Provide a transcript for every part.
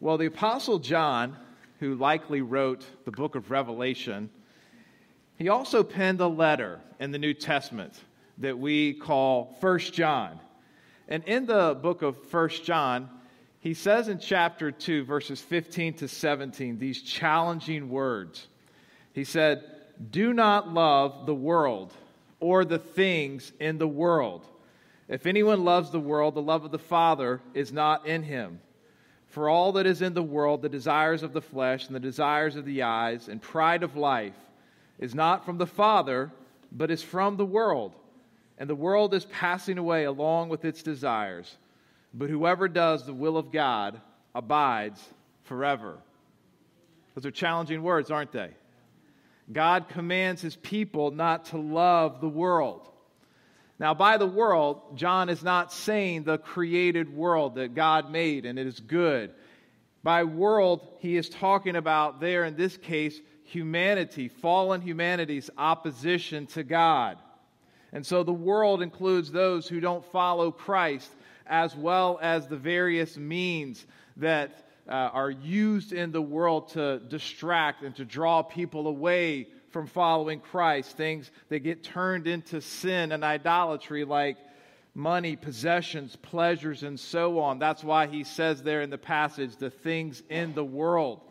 Well, the Apostle John, who likely wrote the book of Revelation, he also penned a letter in the New Testament that we call First John. And in the book of First John, he says in chapter 2, verses 15 to 17, these challenging words. He said, Do not love the world or the things in the world. If anyone loves the world, the love of the Father is not in him. For all that is in the world, the desires of the flesh and the desires of the eyes and pride of life, is not from the Father, but is from the world. And the world is passing away along with its desires. But whoever does the will of God abides forever. Those are challenging words, aren't they? God commands his people not to love the world. Now, by the world, John is not saying the created world that God made and it is good. By world, he is talking about there, in this case, humanity, fallen humanity's opposition to God. And so the world includes those who don't follow Christ, as well as the various means that uh, are used in the world to distract and to draw people away from following Christ, things that get turned into sin and idolatry, like money, possessions, pleasures, and so on. That's why he says there in the passage, the things in the world.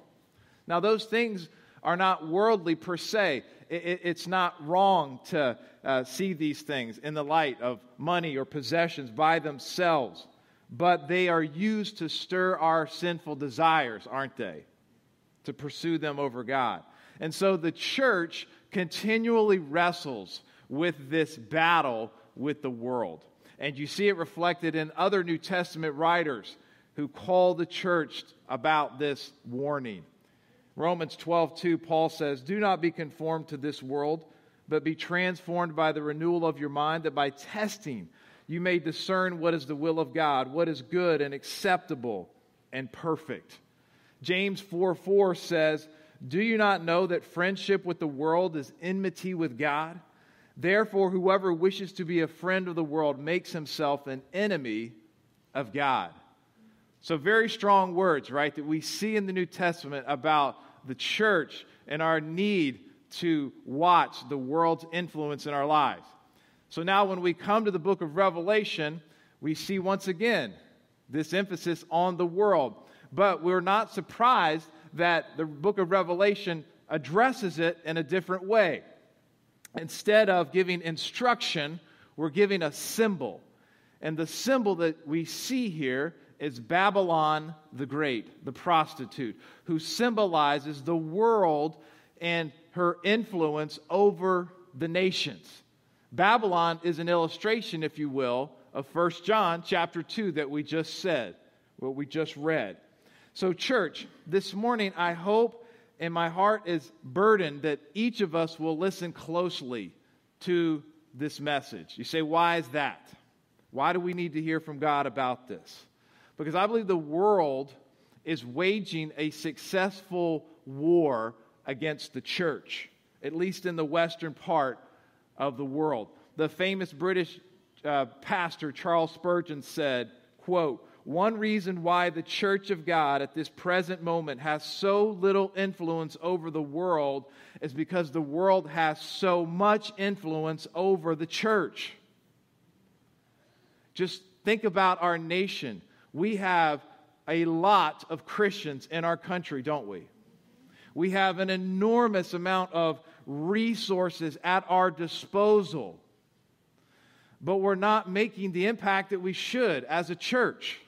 Now, those things are not worldly per se. it's not wrong to uh, see these things in the light of money or possessions by themselves, but they are used to stir our sinful desires, aren't they? To pursue them over God. And so the church continually wrestles with this battle with the world. And you see it reflected in other New Testament writers who call the church about this warning. Romans 12, 2, Paul says, Do not be conformed to this world, but be transformed by the renewal of your mind, that by testing you may discern what is the will of God, what is good and acceptable and perfect. James 4, 4 says, Do you not know that friendship with the world is enmity with God? Therefore, whoever wishes to be a friend of the world makes himself an enemy of God. So, very strong words, right, that we see in the New Testament about the church and our need to watch the world's influence in our lives. So, now when we come to the book of Revelation, we see once again this emphasis on the world. But we're not surprised that the book of Revelation addresses it in a different way. Instead of giving instruction, we're giving a symbol. And the symbol that we see here is Babylon the Great, the prostitute, who symbolizes the world and her influence over the nations. Babylon is an illustration, if you will, of 1 John chapter 2 that we just said, what we just read. So, church, this morning I hope and my heart is burdened that each of us will listen closely to this message. You say, why is that? Why do we need to hear from God about this? because I believe the world is waging a successful war against the church, at least in the western part of the world. The famous British uh, pastor Charles Spurgeon said, quote, one reason why the church of God at this present moment has so little influence over the world is because the world has so much influence over the church. Just think about our nation we have a lot of Christians in our country, don't we? We have an enormous amount of resources at our disposal, but we're not making the impact that we should as a church.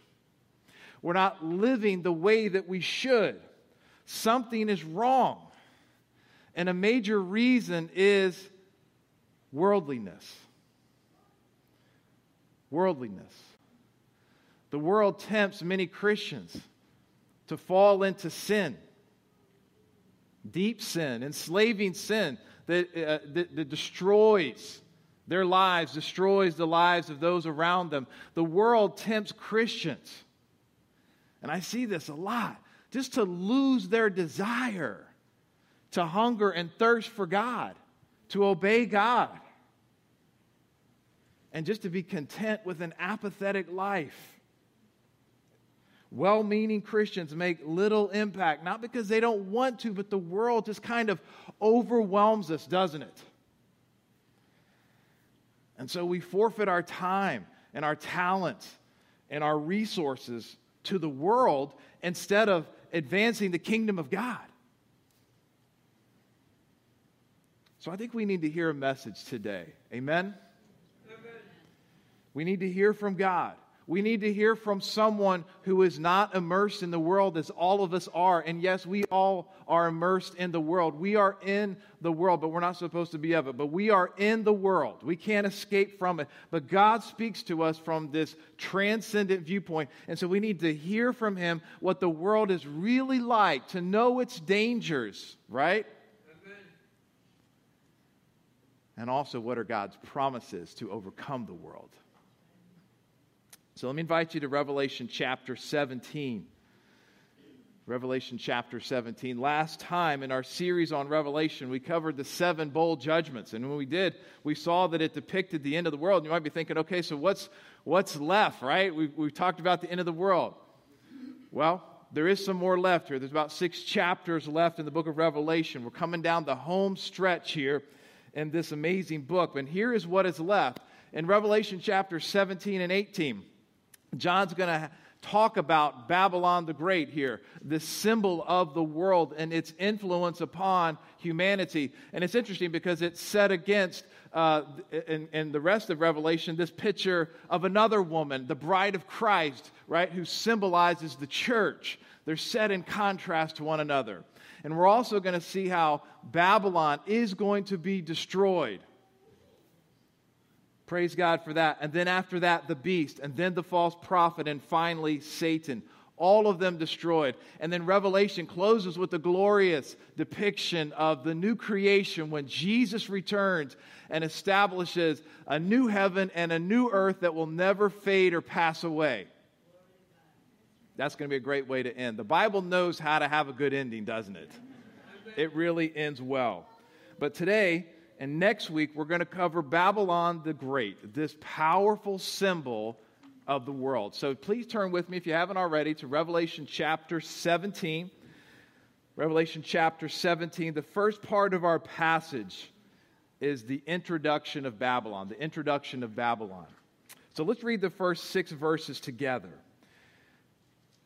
We're not living the way that we should. Something is wrong. And a major reason is worldliness. Worldliness. The world tempts many Christians to fall into sin, deep sin, enslaving sin that, uh, that, that destroys their lives, destroys the lives of those around them. The world tempts Christians, and I see this a lot, just to lose their desire to hunger and thirst for God, to obey God, and just to be content with an apathetic life. well meaning Christians make little impact, not because they don't want to, but the world just kind of overwhelms us, doesn't it? And so we forfeit our time and our talents and our resources to the world instead of advancing the kingdom of God. So I think we need to hear a message today. Amen? Amen? We need to hear from God. We need to hear from someone who is not immersed in the world as all of us are. And yes, we all are immersed in the world. We are in the world, but we're not supposed to be of it. But we are in the world. We can't escape from it. But God speaks to us from this transcendent viewpoint. And so we need to hear from Him what the world is really like, to know its dangers, right? Amen. And also, what are God's promises to overcome the world? So let me invite you to Revelation chapter 17. Revelation chapter 17. Last time in our series on Revelation, we covered the seven bowl judgments. And when we did, we saw that it depicted the end of the world. You might be thinking, okay, so what's, what's left, right? We've, we've talked about the end of the world. Well, there is some more left here. There's about six chapters left in the book of Revelation. We're coming down the home stretch here in this amazing book. And here is what is left in Revelation chapter 17 and 18. John's going to talk about Babylon the Great here, the symbol of the world and its influence upon humanity. And it's interesting because it's set against, uh, in, in the rest of Revelation, this picture of another woman, the bride of Christ, right, who symbolizes the church. They're set in contrast to one another. And we're also going to see how Babylon is going to be destroyed. Praise God for that. And then after that, the beast, and then the false prophet, and finally, Satan. All of them destroyed. And then Revelation closes with the glorious depiction of the new creation when Jesus returns and establishes a new heaven and a new earth that will never fade or pass away. That's going to be a great way to end. The Bible knows how to have a good ending, doesn't it? It really ends well. But today, and next week, we're going to cover Babylon the Great, this powerful symbol of the world. So please turn with me, if you haven't already, to Revelation chapter 17. Revelation chapter 17. The first part of our passage is the introduction of Babylon, the introduction of Babylon. So let's read the first six verses together.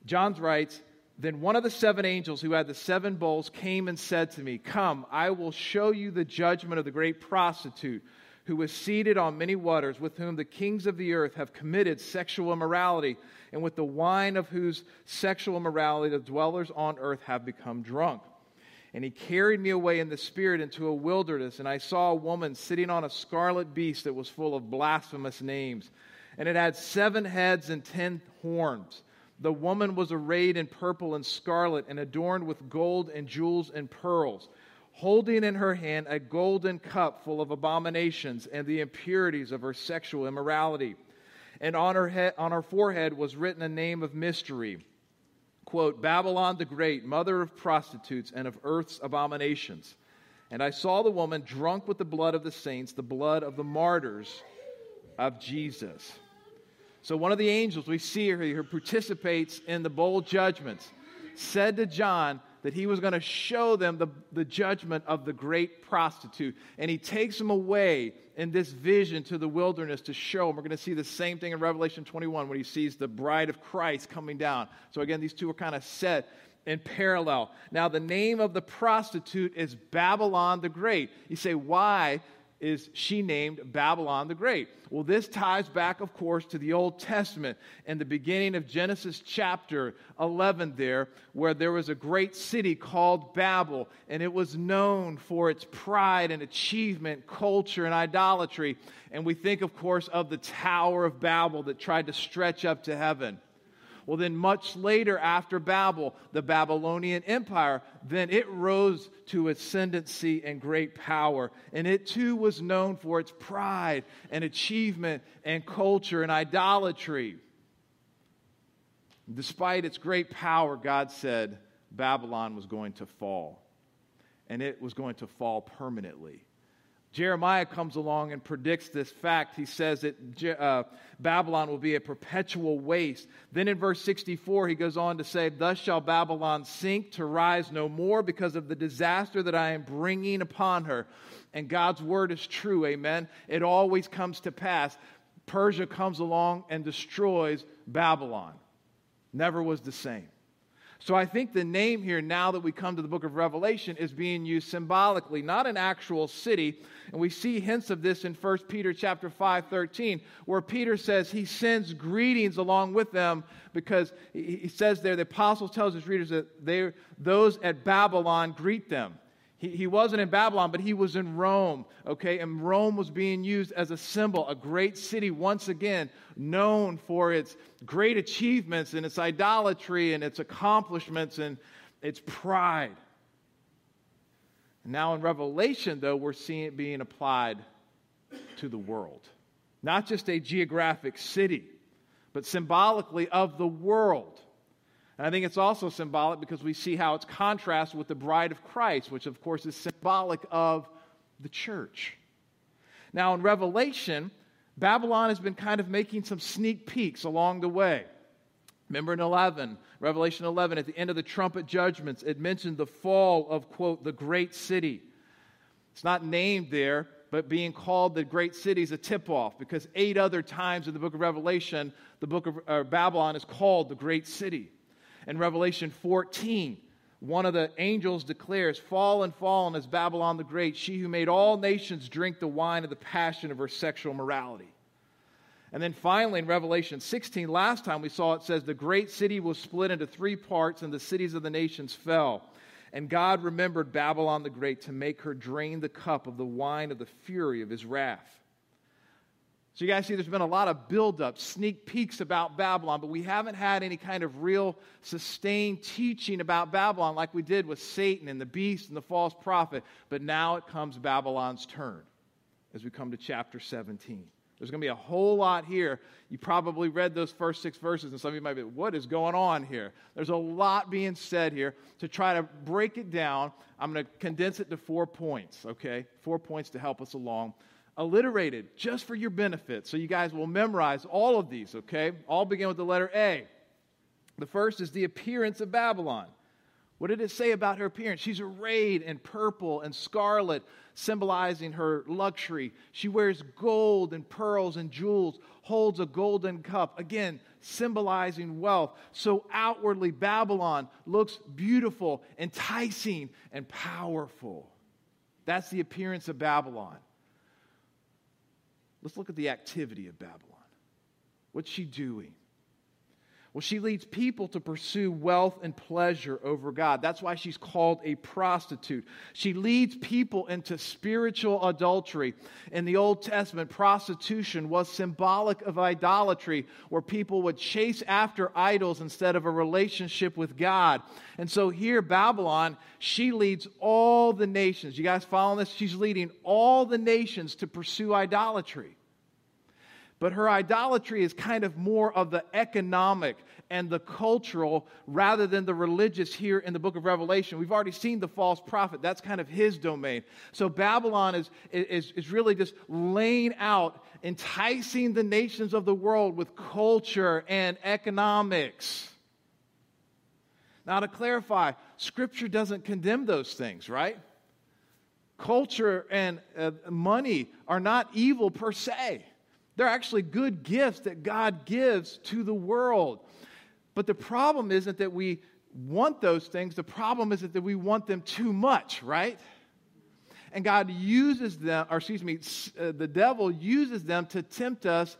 John writes, then one of the seven angels who had the seven bowls came and said to me, Come, I will show you the judgment of the great prostitute who was seated on many waters, with whom the kings of the earth have committed sexual immorality, and with the wine of whose sexual immorality the dwellers on earth have become drunk. And he carried me away in the spirit into a wilderness, and I saw a woman sitting on a scarlet beast that was full of blasphemous names. And it had seven heads and ten horns. The woman was arrayed in purple and scarlet and adorned with gold and jewels and pearls, holding in her hand a golden cup full of abominations and the impurities of her sexual immorality. And on her, head, on her forehead was written a name of mystery quote, Babylon the Great, mother of prostitutes and of earth's abominations. And I saw the woman drunk with the blood of the saints, the blood of the martyrs of Jesus. So, one of the angels we see here who participates in the bowl judgments said to John that he was going to show them the, the judgment of the great prostitute. And he takes them away in this vision to the wilderness to show them. We're going to see the same thing in Revelation 21 when he sees the bride of Christ coming down. So, again, these two are kind of set in parallel. Now, the name of the prostitute is Babylon the Great. You say, why is she named Babylon the Great. Well, this ties back, of course, to the Old Testament and the beginning of Genesis chapter 11, there, where there was a great city called Babel, and it was known for its pride and achievement, culture, and idolatry. And we think, of course, of the Tower of Babel that tried to stretch up to heaven. Well, then, much later after Babel, the Babylonian Empire, then it rose to ascendancy and great power. And it too was known for its pride and achievement and culture and idolatry. Despite its great power, God said Babylon was going to fall. And it was going to fall permanently Jeremiah comes along and predicts this fact. He says that uh, Babylon will be a perpetual waste. Then in verse 64, he goes on to say, Thus shall Babylon sink to rise no more because of the disaster that I am bringing upon her. And God's word is true, amen. It always comes to pass. Persia comes along and destroys Babylon. Never was the same. So I think the name here, now that we come to the book of Revelation, is being used symbolically, not an actual city. And we see hints of this in 1 Peter chapter 5, 13, where Peter says he sends greetings along with them because he says there, the apostle tells his readers that they, those at Babylon greet them. He, wasn't in Babylon, but he was in Rome, okay? And Rome was being used as a symbol, a great city, once again, known for its great achievements and its idolatry and its accomplishments and its pride. now in Revelation, though, we're seeing it being applied to the world. Not just a geographic city, but symbolically of the world. And I think it's also symbolic because we see how it's contrasted with the bride of Christ, which of course is symbolic of the church. Now, in Revelation, Babylon has been kind of making some sneak peeks along the way. Remember in 11, Revelation 11, at the end of the trumpet judgments, it mentioned the fall of, quote, the great city. It's not named there, but being called the great city is a tip off because eight other times in the book of Revelation, the book of uh, Babylon is called the great city. In Revelation 14, one of the angels declares, Fallen, fallen is Babylon the Great, she who made all nations drink the wine of the passion of her sexual morality. And then finally, in Revelation 16, last time we saw it says, The great city was split into three parts, and the cities of the nations fell. And God remembered Babylon the Great to make her drain the cup of the wine of the fury of his wrath. So, you guys see, there's been a lot of buildup, sneak peeks about Babylon, but we haven't had any kind of real sustained teaching about Babylon like we did with Satan and the beast and the false prophet. But now it comes Babylon's turn as we come to chapter 17. There's going to be a whole lot here. You probably read those first six verses, and some of you might be, what is going on here? There's a lot being said here. To try to break it down, I'm going to condense it to four points, okay? Four points to help us along alliterated just for your benefit. So you guys will memorize all of these, okay? All begin with the letter A. The first is the appearance of Babylon. What did it say about her appearance? She's arrayed in purple and scarlet, symbolizing her luxury. She wears gold and pearls and jewels, holds a golden cup, again, symbolizing wealth. So outwardly, Babylon looks beautiful, enticing, and powerful. That's the appearance of Babylon. Let's look at the activity of Babylon. What's she doing? Well, she leads people to pursue wealth and pleasure over God. That's why she's called a prostitute. She leads people into spiritual adultery. In the Old Testament, prostitution was symbolic of idolatry, where people would chase after idols instead of a relationship with God. And so here, Babylon, she leads all the nations. You guys following this? She's leading all the nations to pursue idolatry. But her idolatry is kind of more of the economic and the cultural rather than the religious here in the book of Revelation. We've already seen the false prophet, that's kind of his domain. So Babylon is, is, is really just laying out, enticing the nations of the world with culture and economics. Now, to clarify, Scripture doesn't condemn those things, right? Culture and uh, money are not evil per se. They're actually good gifts that God gives to the world. But the problem isn't that we want those things, the problem is that we want them too much, right? And God uses them, or excuse me, uh, the devil uses them to tempt us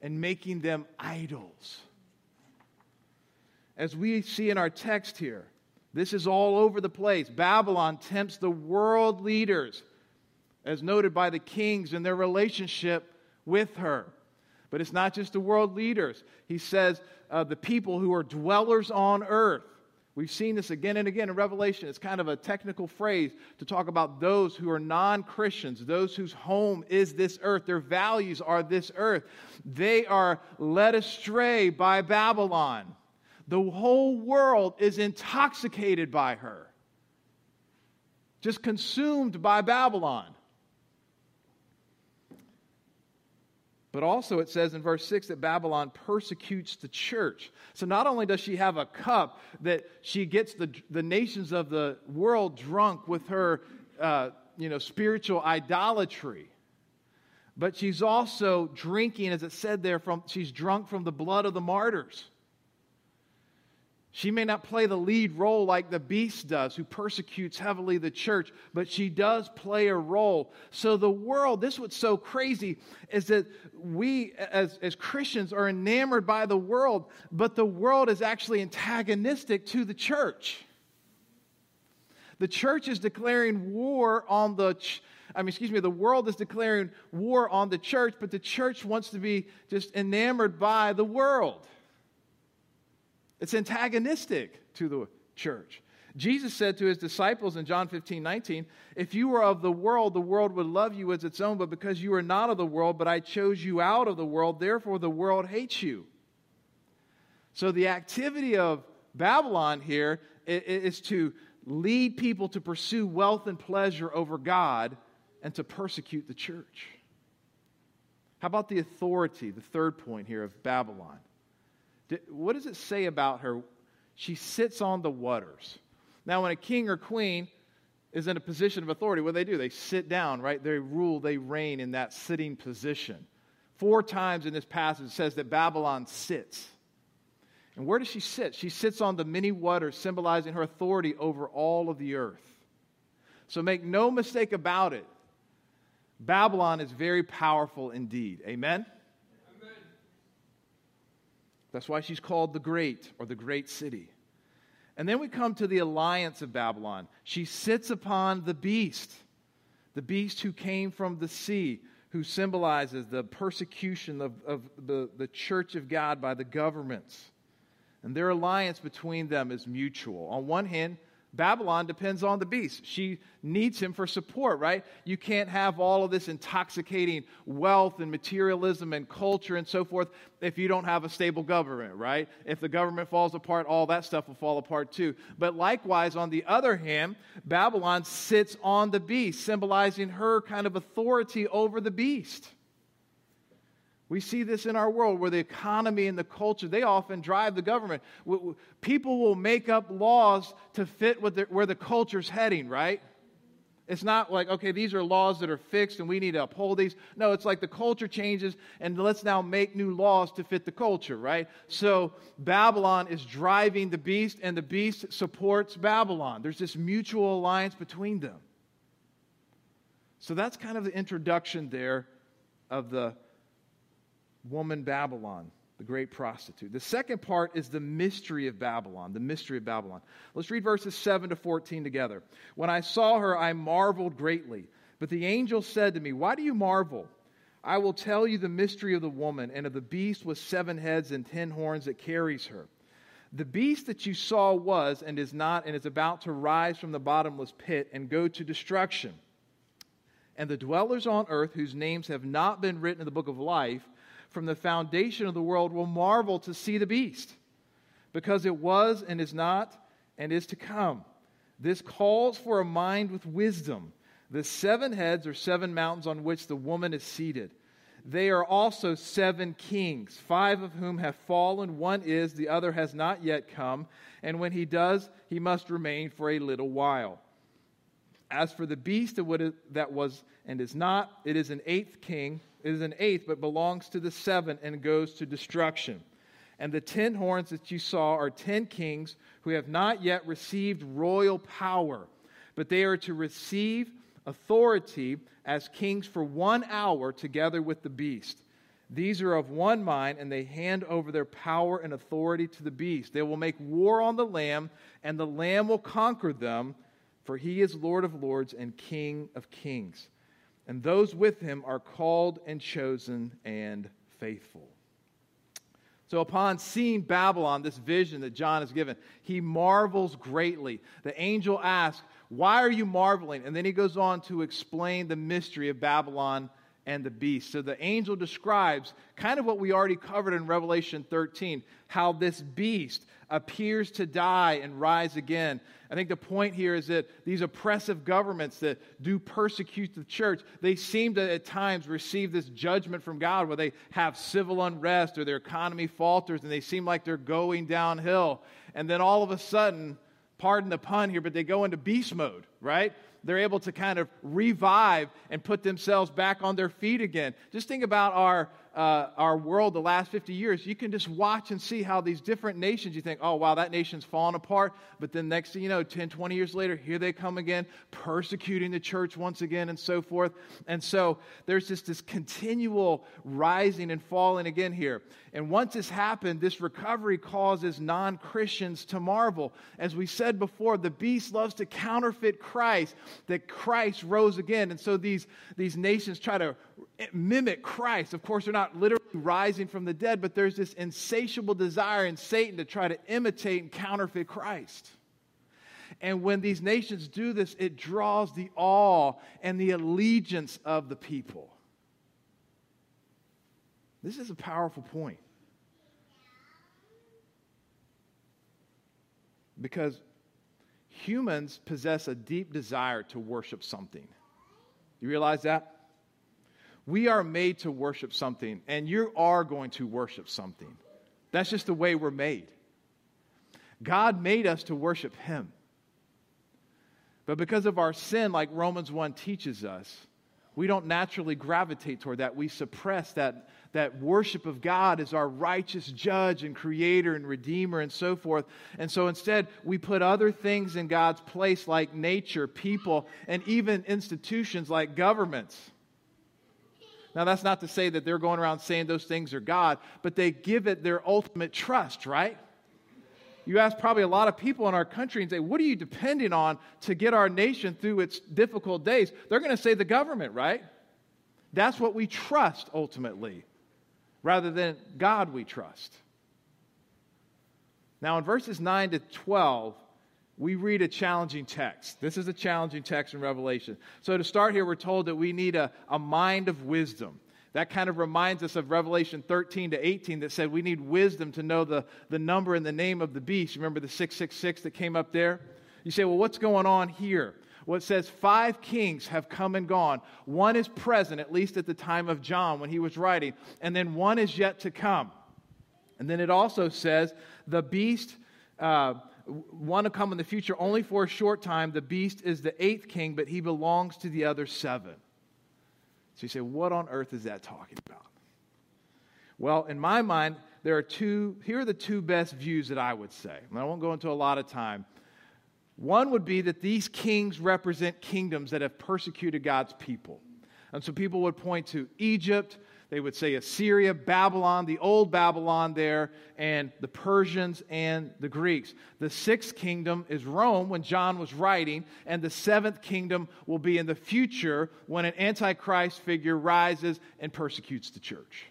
and making them idols. As we see in our text here, this is all over the place. Babylon tempts the world leaders, as noted by the kings in their relationship with her. But it's not just the world leaders. He says uh, the people who are dwellers on earth. We've seen this again and again in Revelation. It's kind of a technical phrase to talk about those who are non Christians, those whose home is this earth, their values are this earth. They are led astray by Babylon. The whole world is intoxicated by her, just consumed by Babylon. But also, it says in verse 6 that Babylon persecutes the church. So, not only does she have a cup that she gets the, the nations of the world drunk with her uh, you know, spiritual idolatry, but she's also drinking, as it said there, from, she's drunk from the blood of the martyrs. She may not play the lead role like the beast does, who persecutes heavily the church, but she does play a role. So the world, this is what's so crazy, is that we as, as Christians are enamored by the world, but the world is actually antagonistic to the church. The church is declaring war on the ch- I mean, excuse me, the world is declaring war on the church, but the church wants to be just enamored by the world. It's antagonistic to the church. Jesus said to his disciples in John 15, 19, If you were of the world, the world would love you as its own, but because you are not of the world, but I chose you out of the world, therefore the world hates you. So the activity of Babylon here is to lead people to pursue wealth and pleasure over God and to persecute the church. How about the authority, the third point here of Babylon? What does it say about her? She sits on the waters. Now, when a king or queen is in a position of authority, what do they do? They sit down, right? They rule, they reign in that sitting position. Four times in this passage it says that Babylon sits. And where does she sit? She sits on the many waters, symbolizing her authority over all of the earth. So make no mistake about it. Babylon is very powerful indeed. Amen? That's why she's called the Great or the Great City. And then we come to the alliance of Babylon. She sits upon the beast, the beast who came from the sea, who symbolizes the persecution of, of the, the church of God by the governments. And their alliance between them is mutual. On one hand, Babylon depends on the beast. She needs him for support, right? You can't have all of this intoxicating wealth and materialism and culture and so forth if you don't have a stable government, right? If the government falls apart, all that stuff will fall apart too. But likewise, on the other hand, Babylon sits on the beast, symbolizing her kind of authority over the beast. We see this in our world where the economy and the culture, they often drive the government. People will make up laws to fit the, where the culture's heading, right? It's not like, okay, these are laws that are fixed and we need to uphold these. No, it's like the culture changes and let's now make new laws to fit the culture, right? So Babylon is driving the beast and the beast supports Babylon. There's this mutual alliance between them. So that's kind of the introduction there of the woman Babylon, the great prostitute. The second part is the mystery of Babylon, the mystery of Babylon. Let's read verses 7 to 14 together. When I saw her, I marveled greatly. But the angel said to me, Why do you marvel? I will tell you the mystery of the woman and of the beast with seven heads and ten horns that carries her. The beast that you saw was and is not and is about to rise from the bottomless pit and go to destruction. And the dwellers on earth, whose names have not been written in the book of life, from the foundation of the world will marvel to see the beast, because it was and is not and is to come. This calls for a mind with wisdom. The seven heads are seven mountains on which the woman is seated. They are also seven kings, five of whom have fallen. One is, the other has not yet come. And when he does, he must remain for a little while. As for the beast that was and is not, it is an eighth king is an eighth, but belongs to the seven and goes to destruction. And the ten horns that you saw are ten kings who have not yet received royal power, but they are to receive authority as kings for one hour together with the beast. These are of one mind, and they hand over their power and authority to the beast. They will make war on the Lamb, and the Lamb will conquer them, for he is Lord of lords and King of kings and those with him are called and chosen and faithful. So, upon seeing Babylon, this vision that John has given, he marvels greatly. The angel asks, Why are you marveling? And then he goes on to explain the mystery of Babylon and the beast. So the angel describes kind of what we already covered in Revelation 13 how this beast appears to die and rise again. I think the point here is that these oppressive governments that do persecute the church, they seem to at times receive this judgment from God where they have civil unrest or their economy falters and they seem like they're going downhill. And then all of a sudden, pardon the pun here, but they go into beast mode, right? they're able to kind of revive and put themselves back on their feet again. Just think about our, uh, our world the last 50 years. You can just watch and see how these different nations, you think, oh, wow, that nation's fallen apart. But then next thing you know, 10, 20 years later, here they come again, persecuting the church once again, and so forth. And so there's just this continual rising and falling again here. And once this happened, this recovery causes non Christians to marvel. As we said before, the beast loves to counterfeit Christ, that Christ rose again. And so these, these nations try to mimic Christ. Of course, they're not literally rising from the dead, but there's this insatiable desire in Satan to try to imitate and counterfeit Christ. And when these nations do this, it draws the awe and the allegiance of the people. This is a powerful point. Because humans possess a deep desire to worship something. You realize that? We are made to worship something, and you are going to worship something. That's just the way we're made. God made us to worship Him. But because of our sin, like Romans 1 teaches us, we don't naturally gravitate toward that. We suppress that, that worship of God as our righteous judge and creator and redeemer and so forth. And so instead, we put other things in God's place, like nature, people, and even institutions like governments. Now, that's not to say that they're going around saying those things are God, but they give it their ultimate trust, right? You ask probably a lot of people in our country and say, What are you depending on to get our nation through its difficult days? They're going to say the government, right? That's what we trust ultimately, rather than God we trust. Now, in verses 9 to 12, we read a challenging text. This is a challenging text in Revelation. So, to start here, we're told that we need a, a mind of wisdom. That kind of reminds us of Revelation 13 to 18 that said we need wisdom to know the, the number and the name of the beast. Remember the 666 that came up there? You say, well, what's going on here? Well, it says five kings have come and gone. One is present, at least at the time of John when he was writing, and then one is yet to come. And then it also says the beast. Uh, want to come in the future only for a short time. The beast is the eighth king, but he belongs to the other seven. So you say, what on earth is that talking about? Well, in my mind, there are two, here are the two best views that I would say. I won't go into a lot of time. One would be that these kings represent kingdoms that have persecuted God's people. And so people would point to Egypt, they would say Assyria, Babylon, the old Babylon there, and the Persians and the Greeks. The sixth kingdom is Rome when John was writing, and the seventh kingdom will be in the future when an antichrist figure rises and persecutes the church.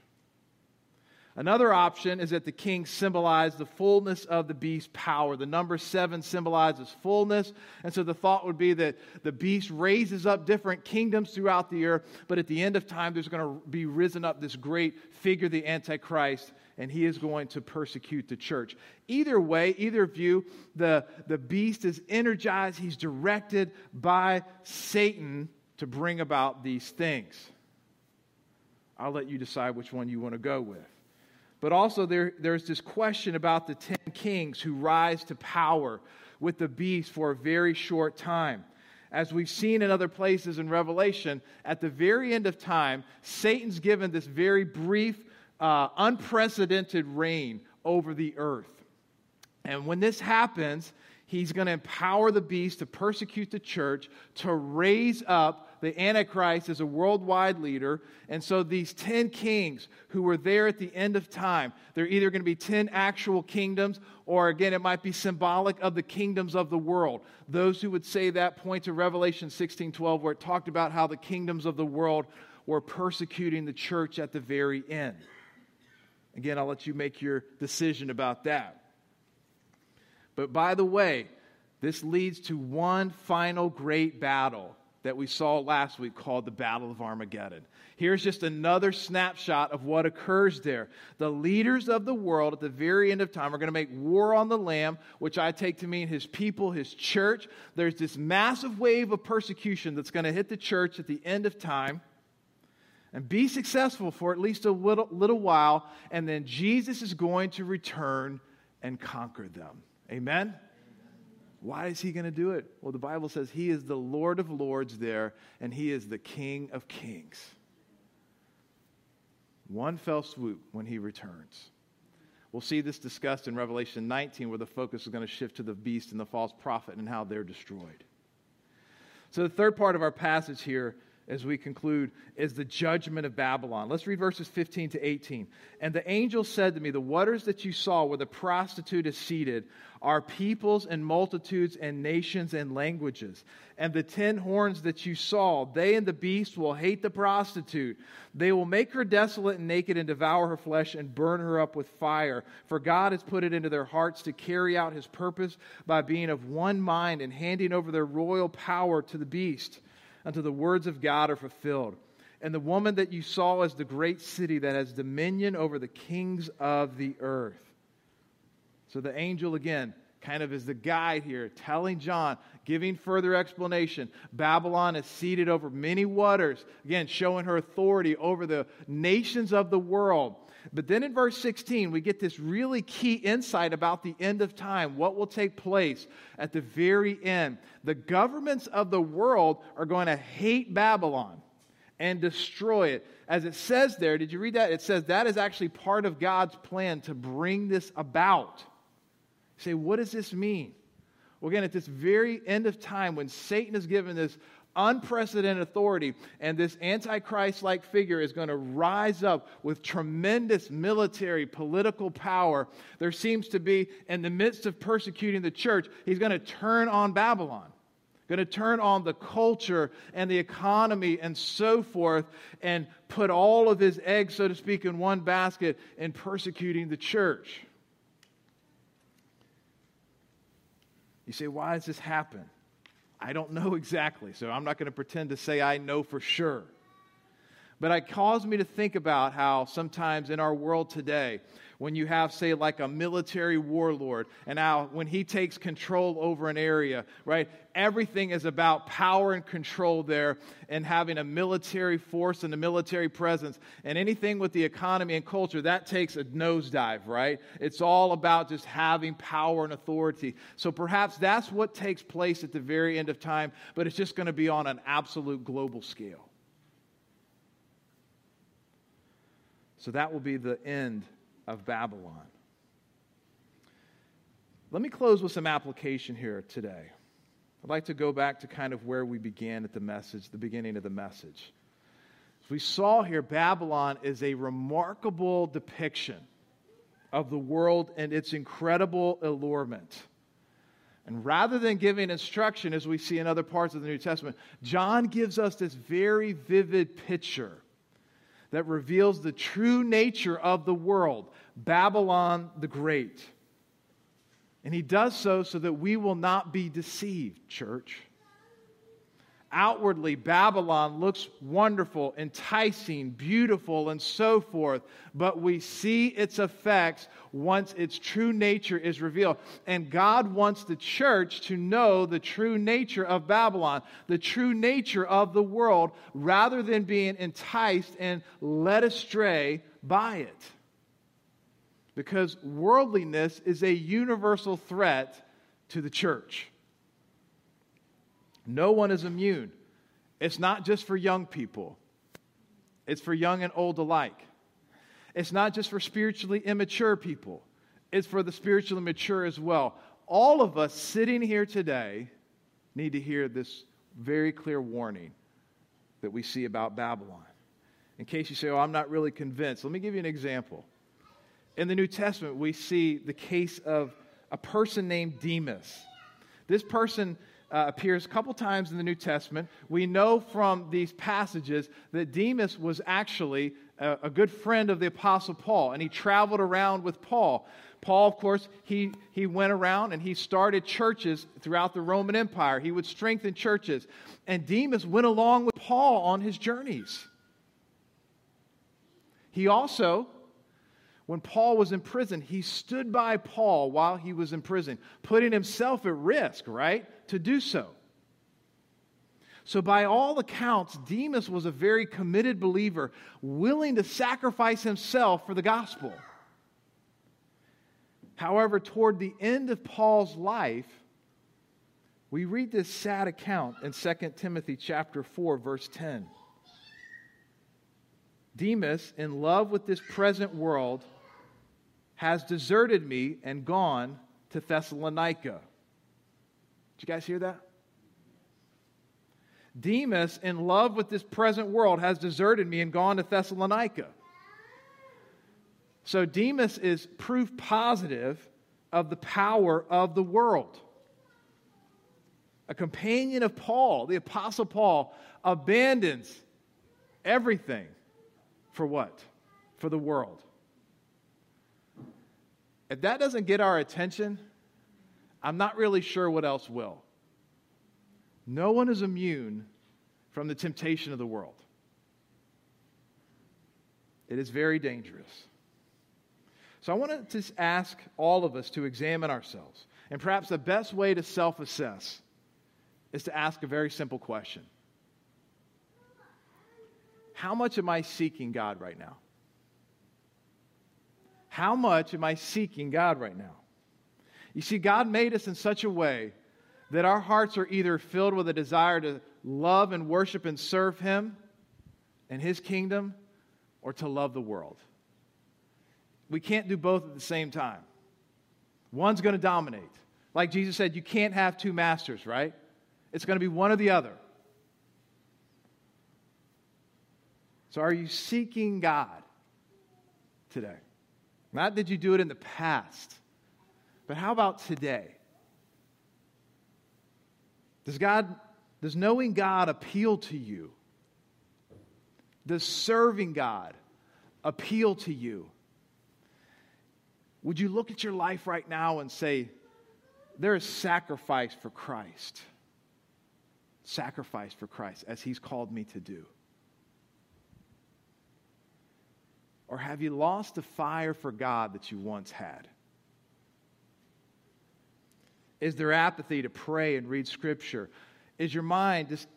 Another option is that the king symbolized the fullness of the beast's power. The number seven symbolizes fullness. And so the thought would be that the beast raises up different kingdoms throughout the earth, but at the end of time, there's going to be risen up this great figure, the Antichrist, and he is going to persecute the church. Either way, either view, the, the beast is energized, he's directed by Satan to bring about these things. I'll let you decide which one you want to go with. But also, there, there's this question about the ten kings who rise to power with the beast for a very short time. As we've seen in other places in Revelation, at the very end of time, Satan's given this very brief, uh, unprecedented reign over the earth. And when this happens, he's going to empower the beast to persecute the church, to raise up the Antichrist is a worldwide leader. And so these 10 kings who were there at the end of time, they're either going to be 10 actual kingdoms, or again, it might be symbolic of the kingdoms of the world. Those who would say that point to Revelation 16 12, where it talked about how the kingdoms of the world were persecuting the church at the very end. Again, I'll let you make your decision about that. But by the way, this leads to one final great battle that we saw last week called the Battle of Armageddon. Here's just another snapshot of what occurs there. The leaders of the world at the very end of time are going to make war on the Lamb, which I take to mean his people, his church. There's this massive wave of persecution that's going to hit the church at the end of time and be successful for at least a little, little while, and then Jesus is going to return and conquer them. Amen? Why is he going to do it? Well, the Bible says he is the Lord of lords there, and he is the King of kings. One fell swoop when he returns. We'll see this discussed in Revelation 19, where the focus is going to shift to the beast and the false prophet and how they're destroyed. So, the third part of our passage here as we conclude is the judgment of Babylon. Let's read verses 15 to 18. And the angel said to me, The waters that you saw where the prostitute is seated are peoples and multitudes and nations and languages. And the ten horns that you saw, they and the beast will hate the prostitute. They will make her desolate and naked and devour her flesh and burn her up with fire. For God has put it into their hearts to carry out his purpose by being of one mind and handing over their royal power to the beast until the words of God are fulfilled. And the woman that you saw is the great city that has dominion over the kings of the earth. So the angel, again, kind of is the guide here, telling John, giving further explanation. Babylon is seated over many waters, again, showing her authority over the nations of the world. But then in verse 16, we get this really key insight about the end of time, what will take place at the very end. The governments of the world are going to hate Babylon and destroy it. As it says there, did you read that? It says that is actually part of God's plan to bring this about. You say, what does this mean? Well, again, at this very end of time, when Satan is given this unprecedented authority, and this Antichrist like figure is going to rise up with tremendous military, political power. There seems to be, in the midst of persecuting the church, he's going to turn on Babylon. Going to turn on the culture and the economy and so forth, and put all of his eggs, so to speak, in one basket in persecuting the church. You say, why does this happen? I don't know exactly, so I'm not going to pretend to say I know for sure. But it caused me to think about how sometimes in our world today, when you have, say, like a military warlord, and how when he takes control over an area, right, everything is about power and control there and having a military force and a military presence. And anything with the economy and culture, that takes a nosedive, right? It's all about just having power and authority. So perhaps that's what takes place at the very end of time, but it's just going to be on an absolute global scale. So that will be the end of Babylon. Let me close with some application here today. I'd like to go back to kind of where we began at the message, the beginning of the message. As we saw here, Babylon is a remarkable depiction of the world and its incredible allurement. And rather than giving instruction, as we see in other parts of the New Testament, John gives us this very vivid picture that reveals the true nature of the world, Babylon the Great. And he does so so that we will not be deceived, church. Outwardly, Babylon looks wonderful, enticing, beautiful, and so forth, but we see its effects once its true nature is revealed. And God wants the church to know the true nature of Babylon, the true nature of the world, rather than being enticed and led astray by it. Because worldliness is a universal threat to the church. No one is immune. It's not just for young people, it's for young and old alike. It's not just for spiritually immature people, it's for the spiritually mature as well. All of us sitting here today need to hear this very clear warning that we see about Babylon. In case you say, Oh, I'm not really convinced, let me give you an example. In the New Testament, we see the case of a person named Demas. This person uh, appears a couple times in the New Testament. We know from these passages that Demas was actually a, a good friend of the Apostle Paul, and he traveled around with Paul. Paul, of course, he, he went around and he started churches throughout the Roman Empire. He would strengthen churches. And Demas went along with Paul on his journeys. He also, when Paul was in prison, he stood by Paul while he was in prison, putting himself at risk, right, to do so. So, by all accounts, Demas was a very committed believer, willing to sacrifice himself for the gospel. However, toward the end of Paul's life, we read this sad account in 2 Timothy chapter 4 verse 10. Demas, in love with this present world, has deserted me and gone to Thessalonica. Did you guys hear that? Demas, in love with this present world, has deserted me and gone to Thessalonica. So Demas is proof positive of the power of the world. A companion of Paul, the Apostle Paul, abandons everything for what? For the world. If that doesn't get our attention, I'm not really sure what else will. No one is immune from the temptation of the world. It is very dangerous. So I want to ask all of us to examine ourselves. And perhaps the best way to self assess is to ask a very simple question How much am I seeking God right now? How much am I seeking God right now? You see, God made us in such a way that our hearts are either filled with a desire to love and worship and serve Him and His kingdom or to love the world. We can't do both at the same time. One's going to dominate. Like Jesus said, you can't have two masters, right? It's going to be one or the other. So, are you seeking God today? Not did you do it in the past, but how about today? Does God, does knowing God appeal to you? Does serving God appeal to you? Would you look at your life right now and say, there is sacrifice for Christ? Sacrifice for Christ, as He's called me to do. Or have you lost the fire for God that you once had? Is there apathy to pray and read Scripture? Is your mind just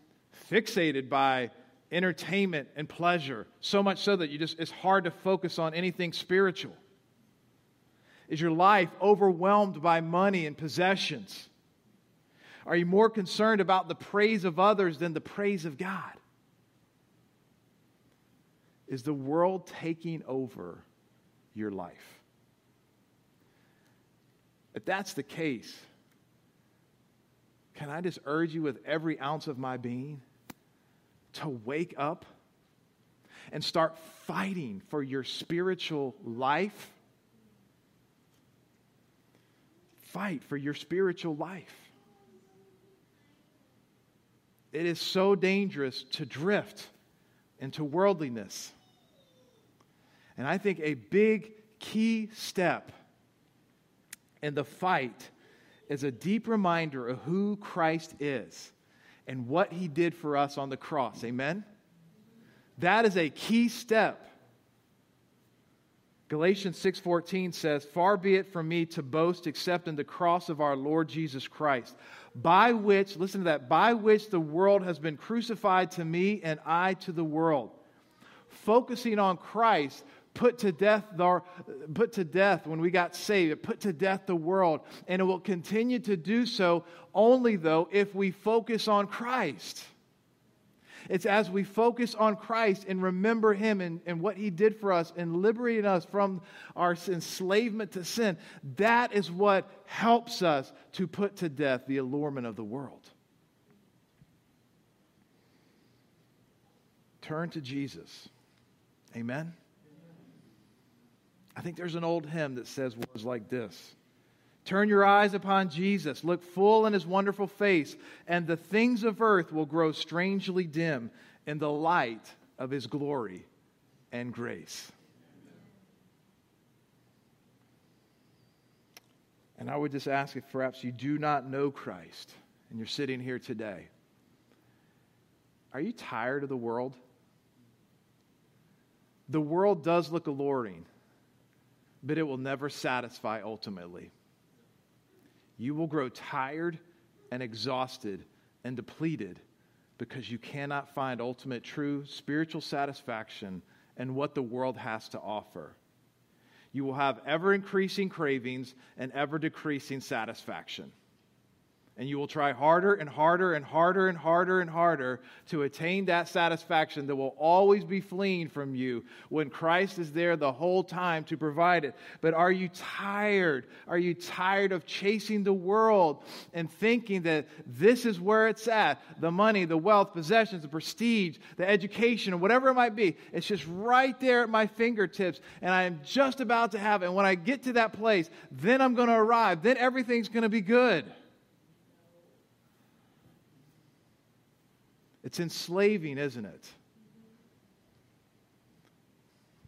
fixated by entertainment and pleasure, so much so that you just it's hard to focus on anything spiritual? Is your life overwhelmed by money and possessions? Are you more concerned about the praise of others than the praise of God? Is the world taking over your life? If that's the case, can I just urge you with every ounce of my being to wake up and start fighting for your spiritual life? Fight for your spiritual life. It is so dangerous to drift into worldliness. And I think a big key step in the fight is a deep reminder of who Christ is and what he did for us on the cross. Amen? That is a key step. Galatians 6:14 says, "Far be it from me to boast except in the cross of our Lord Jesus Christ, by which, listen to that, by which the world has been crucified to me and I to the world." Focusing on Christ put to death the, put to death when we got saved it put to death the world and it will continue to do so only though if we focus on christ. It's as we focus on christ and remember him and, and what he did for us and liberating us from our enslavement to sin that is what helps us to put to death the allurement of the world. Turn to jesus. Amen I think there's an old hymn that says words like this Turn your eyes upon Jesus, look full in his wonderful face, and the things of earth will grow strangely dim in the light of his glory. and grace. And I would just ask if perhaps you do not know Christ and you're sitting here today. Are you tired of the world? The world does look alluring, but it will never satisfy ultimately. You will grow tired and exhausted and depleted because you cannot find ultimate true spiritual satisfaction in what the world has to offer. You will have ever increasing cravings and ever decreasing satisfaction and you will try harder and harder and harder and harder and harder to attain that satisfaction that will always be fleeing from you when Christ is there the whole time to provide it. But are you tired? Are you tired of chasing the world and thinking that this is where it's at? The money, the wealth, possessions, the prestige, the education, whatever it might be. It's just right there at my fingertips, and I am just about to have it. And when I get to that place, then I'm going to arrive. Then everything's going to be good. It's enslaving, isn't it?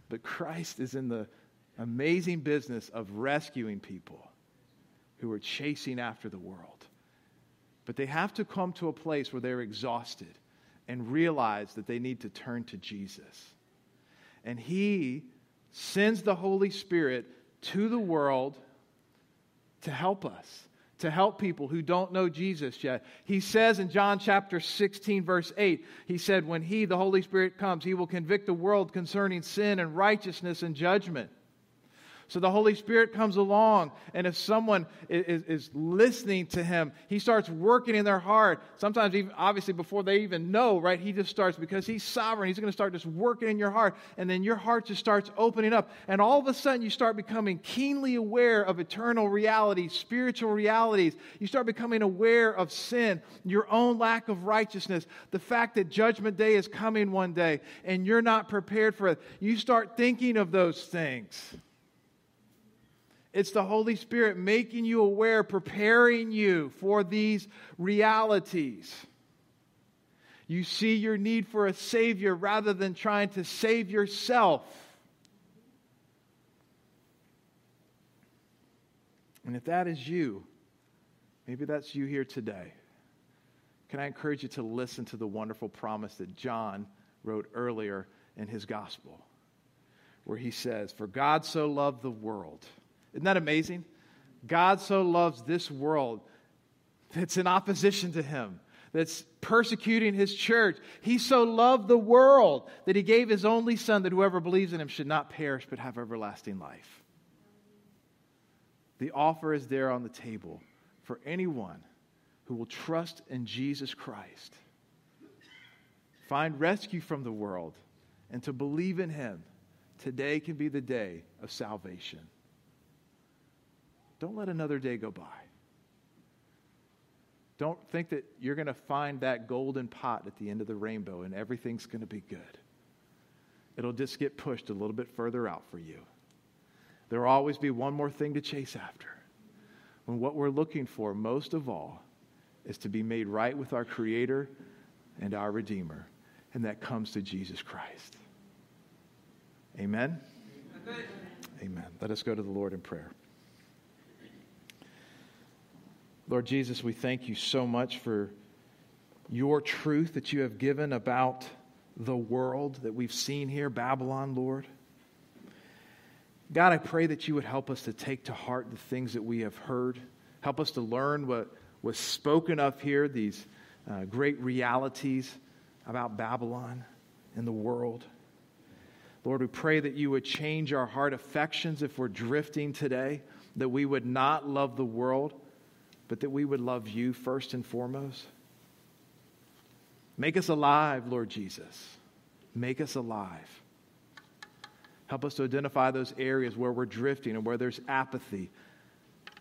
But Christ is in the amazing business of rescuing people who are chasing after the world. But they have to come to a place where they're exhausted and realize that they need to turn to Jesus. And He sends the Holy Spirit to the world to help us to help people who don't know Jesus yet. He says in John chapter 16, verse 8, he said, When He, the Holy Spirit, comes, He will convict the world concerning sin and righteousness and judgment. So the Holy Spirit comes along, and if someone is, is, listening to him, he starts working in their heart. Sometimes, even obviously, before they even know, right? He just starts because he's sovereign. He's going to start just working in your heart, and then your heart just starts opening up, and all of a sudden, you start becoming keenly aware of eternal realities, spiritual realities. You start becoming aware of sin, your own lack of righteousness, the fact that Judgment Day is coming one day, and you're not prepared for it. You start thinking of those things. It's the Holy Spirit making you aware, preparing you for these realities. You see your need for a Savior rather than trying to save yourself. And if that is you, maybe that's you here today, can I encourage you to listen to the wonderful promise that John wrote earlier in his gospel, where he says, For God so loved the world isn't that amazing? God so loves this world that's in opposition to him, that's persecuting his church. He so loved the world that he gave his only son that whoever believes in him should not perish but have everlasting life. The offer is there on the table for anyone who will trust in Jesus Christ, find rescue from the world, and to believe in him. Today can be the day of salvation. Don't let another day go by. Don't think that you're going to find that golden pot at the end of the rainbow and everything's going to be good. It'll just get pushed a little bit further out for you. There will always be one more thing to chase after. When what we're looking for, most of all, is to be made right with our Creator and our Redeemer, and that comes to Jesus Christ. Amen? Amen. Amen. Let us go to the Lord in prayer. Lord Jesus, we thank you so much for your truth that you have given about the world that we've seen here, Babylon, Lord. God, I pray that you would help us to take to heart the things that we have heard. Help us to learn what was spoken of here, these uh, great realities about Babylon and the world. Lord, we pray that you would change our heart affections if we're drifting today, that we would not love the world, but that we would love you first and foremost. Make us alive, Lord Jesus. Make us alive. Help us to identify those areas where we're drifting and where there's apathy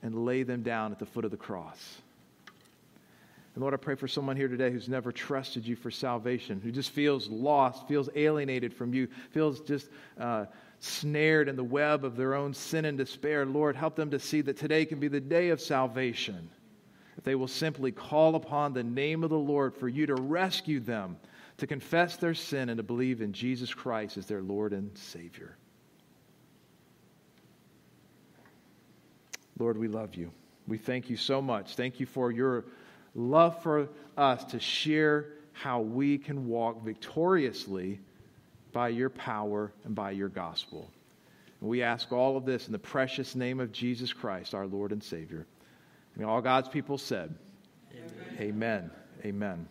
and lay them down at the foot of the cross. And Lord, I pray for someone here today who's never trusted you for salvation, who just feels lost, feels alienated from you, feels just uh, snared in the web of their own sin and despair. Lord, help them to see that today can be the day of salvation if they will simply call upon the name of the Lord for you to rescue them, to confess their sin and to believe in Jesus Christ as their Lord and Savior. Lord, we love you. We thank you so much. Thank you for your love for us to share how we can walk victoriously by your power and by your gospel. And we ask all of this in the precious name of Jesus Christ, our Lord and Savior. And all God's people said, Amen. Amen. Amen.